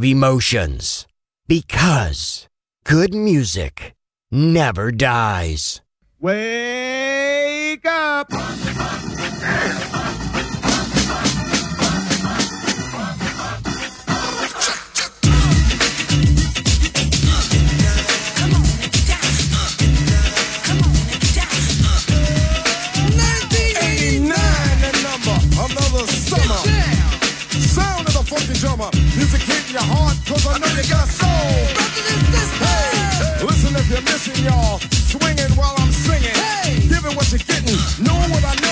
of emotions. Because good music never dies. Wake up! your heart, cause I know you got soul. Hey, listen if you're missing, y'all. Swinging while I'm singing. Hey. Giving what you're getting. Knowing what I know.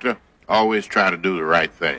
doctor, always try to do the right thing.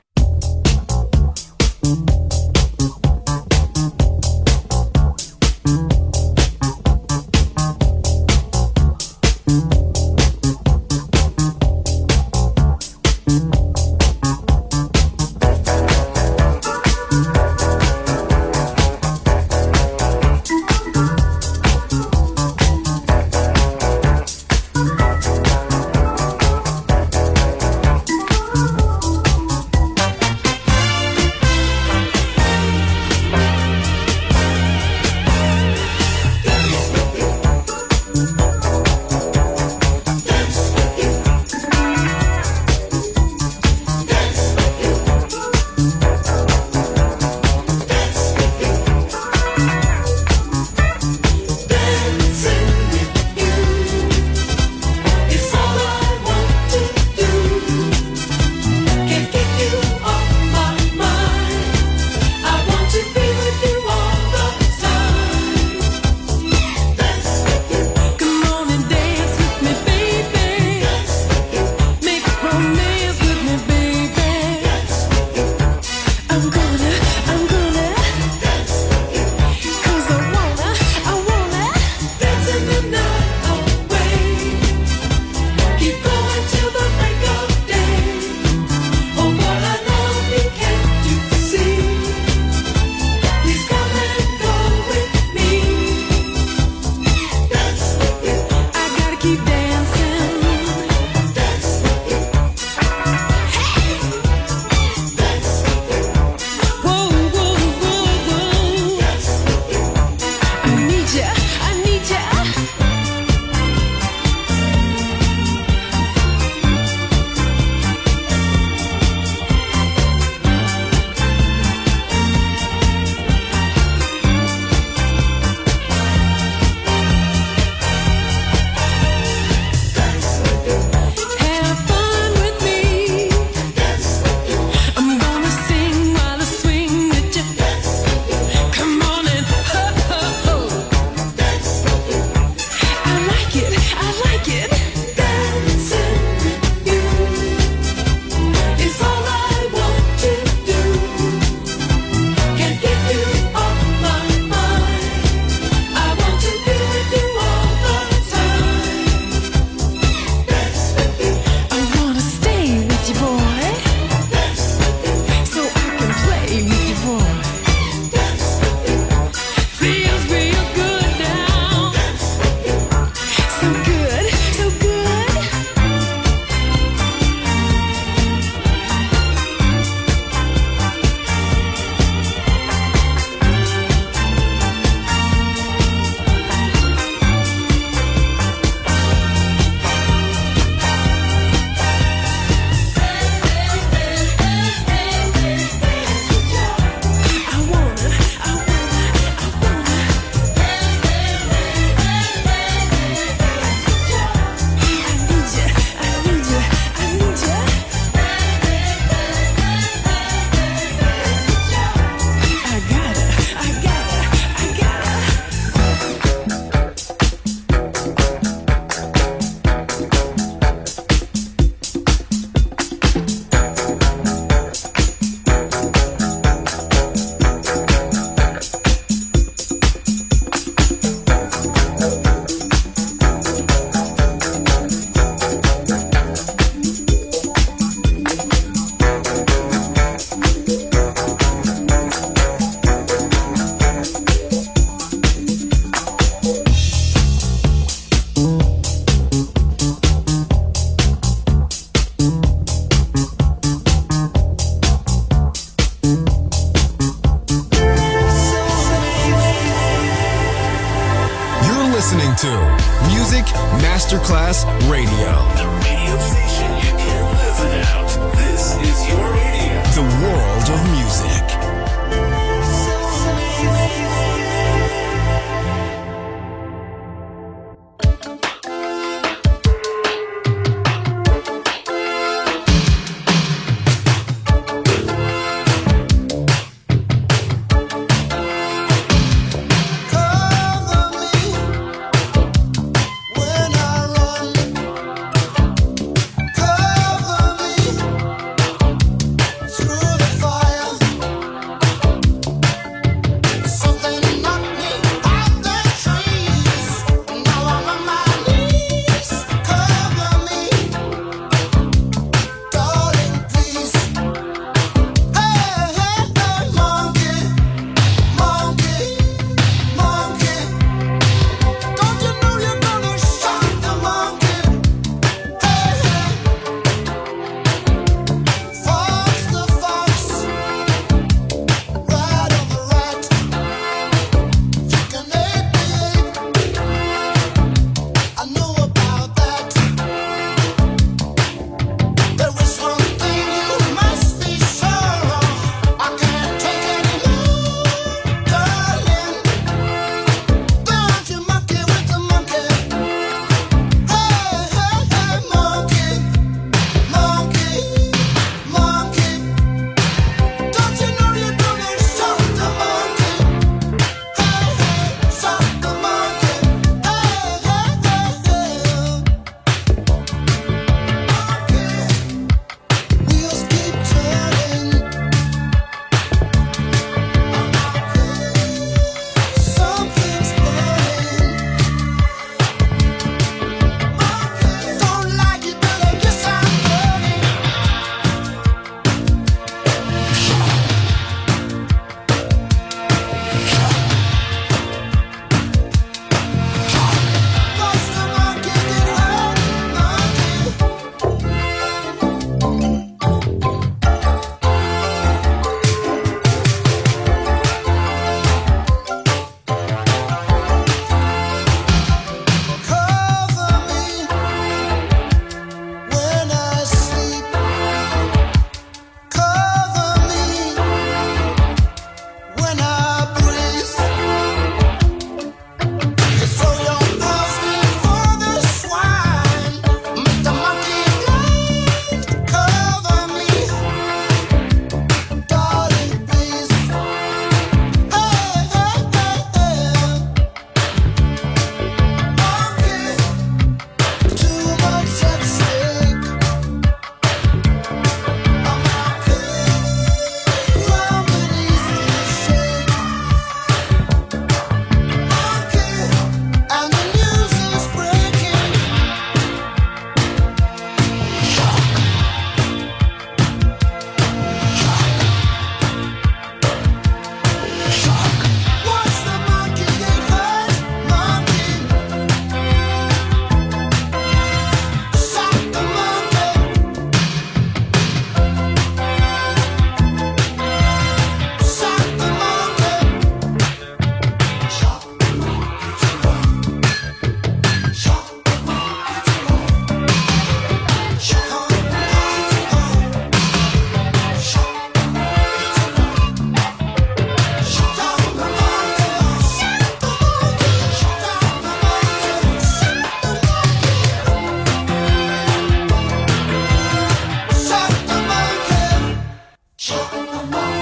Allah.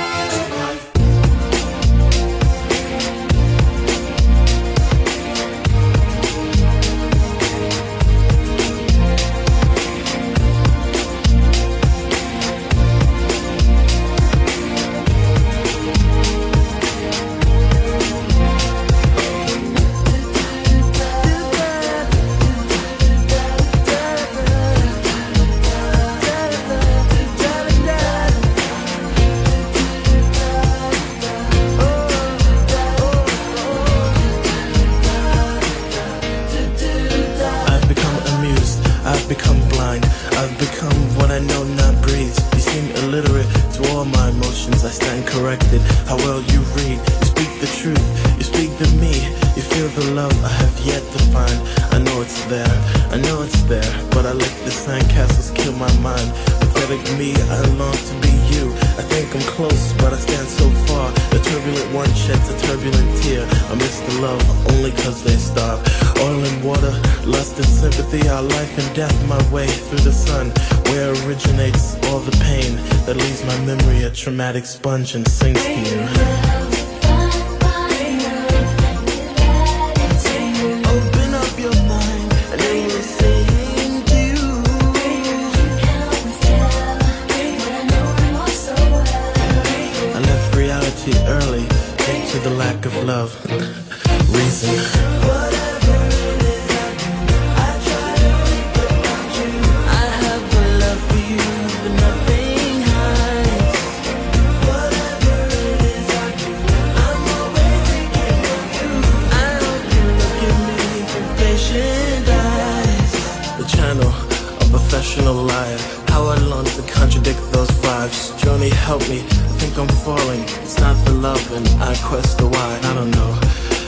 professional liar. How I long to contradict those vibes. Journey, help me. I think I'm falling. It's not the love, and I quest the why. I don't know.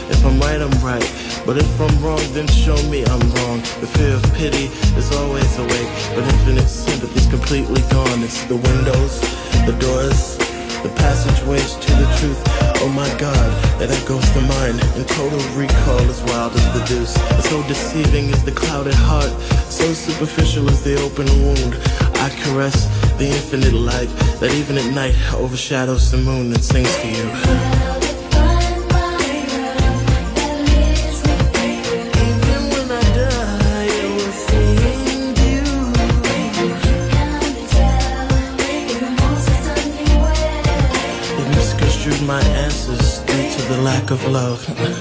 If I'm right, I'm right. But if I'm wrong, then show me I'm wrong. The fear of pity is always awake, but infinite sympathy's completely gone. It's the windows, the doors the passageways to the truth. Oh my God, that ghost the mind. in total recall is wild as the deuce. So deceiving is the clouded heart. So superficial is the open wound. I caress the infinite light that even at night overshadows the moon and sings to you. 我看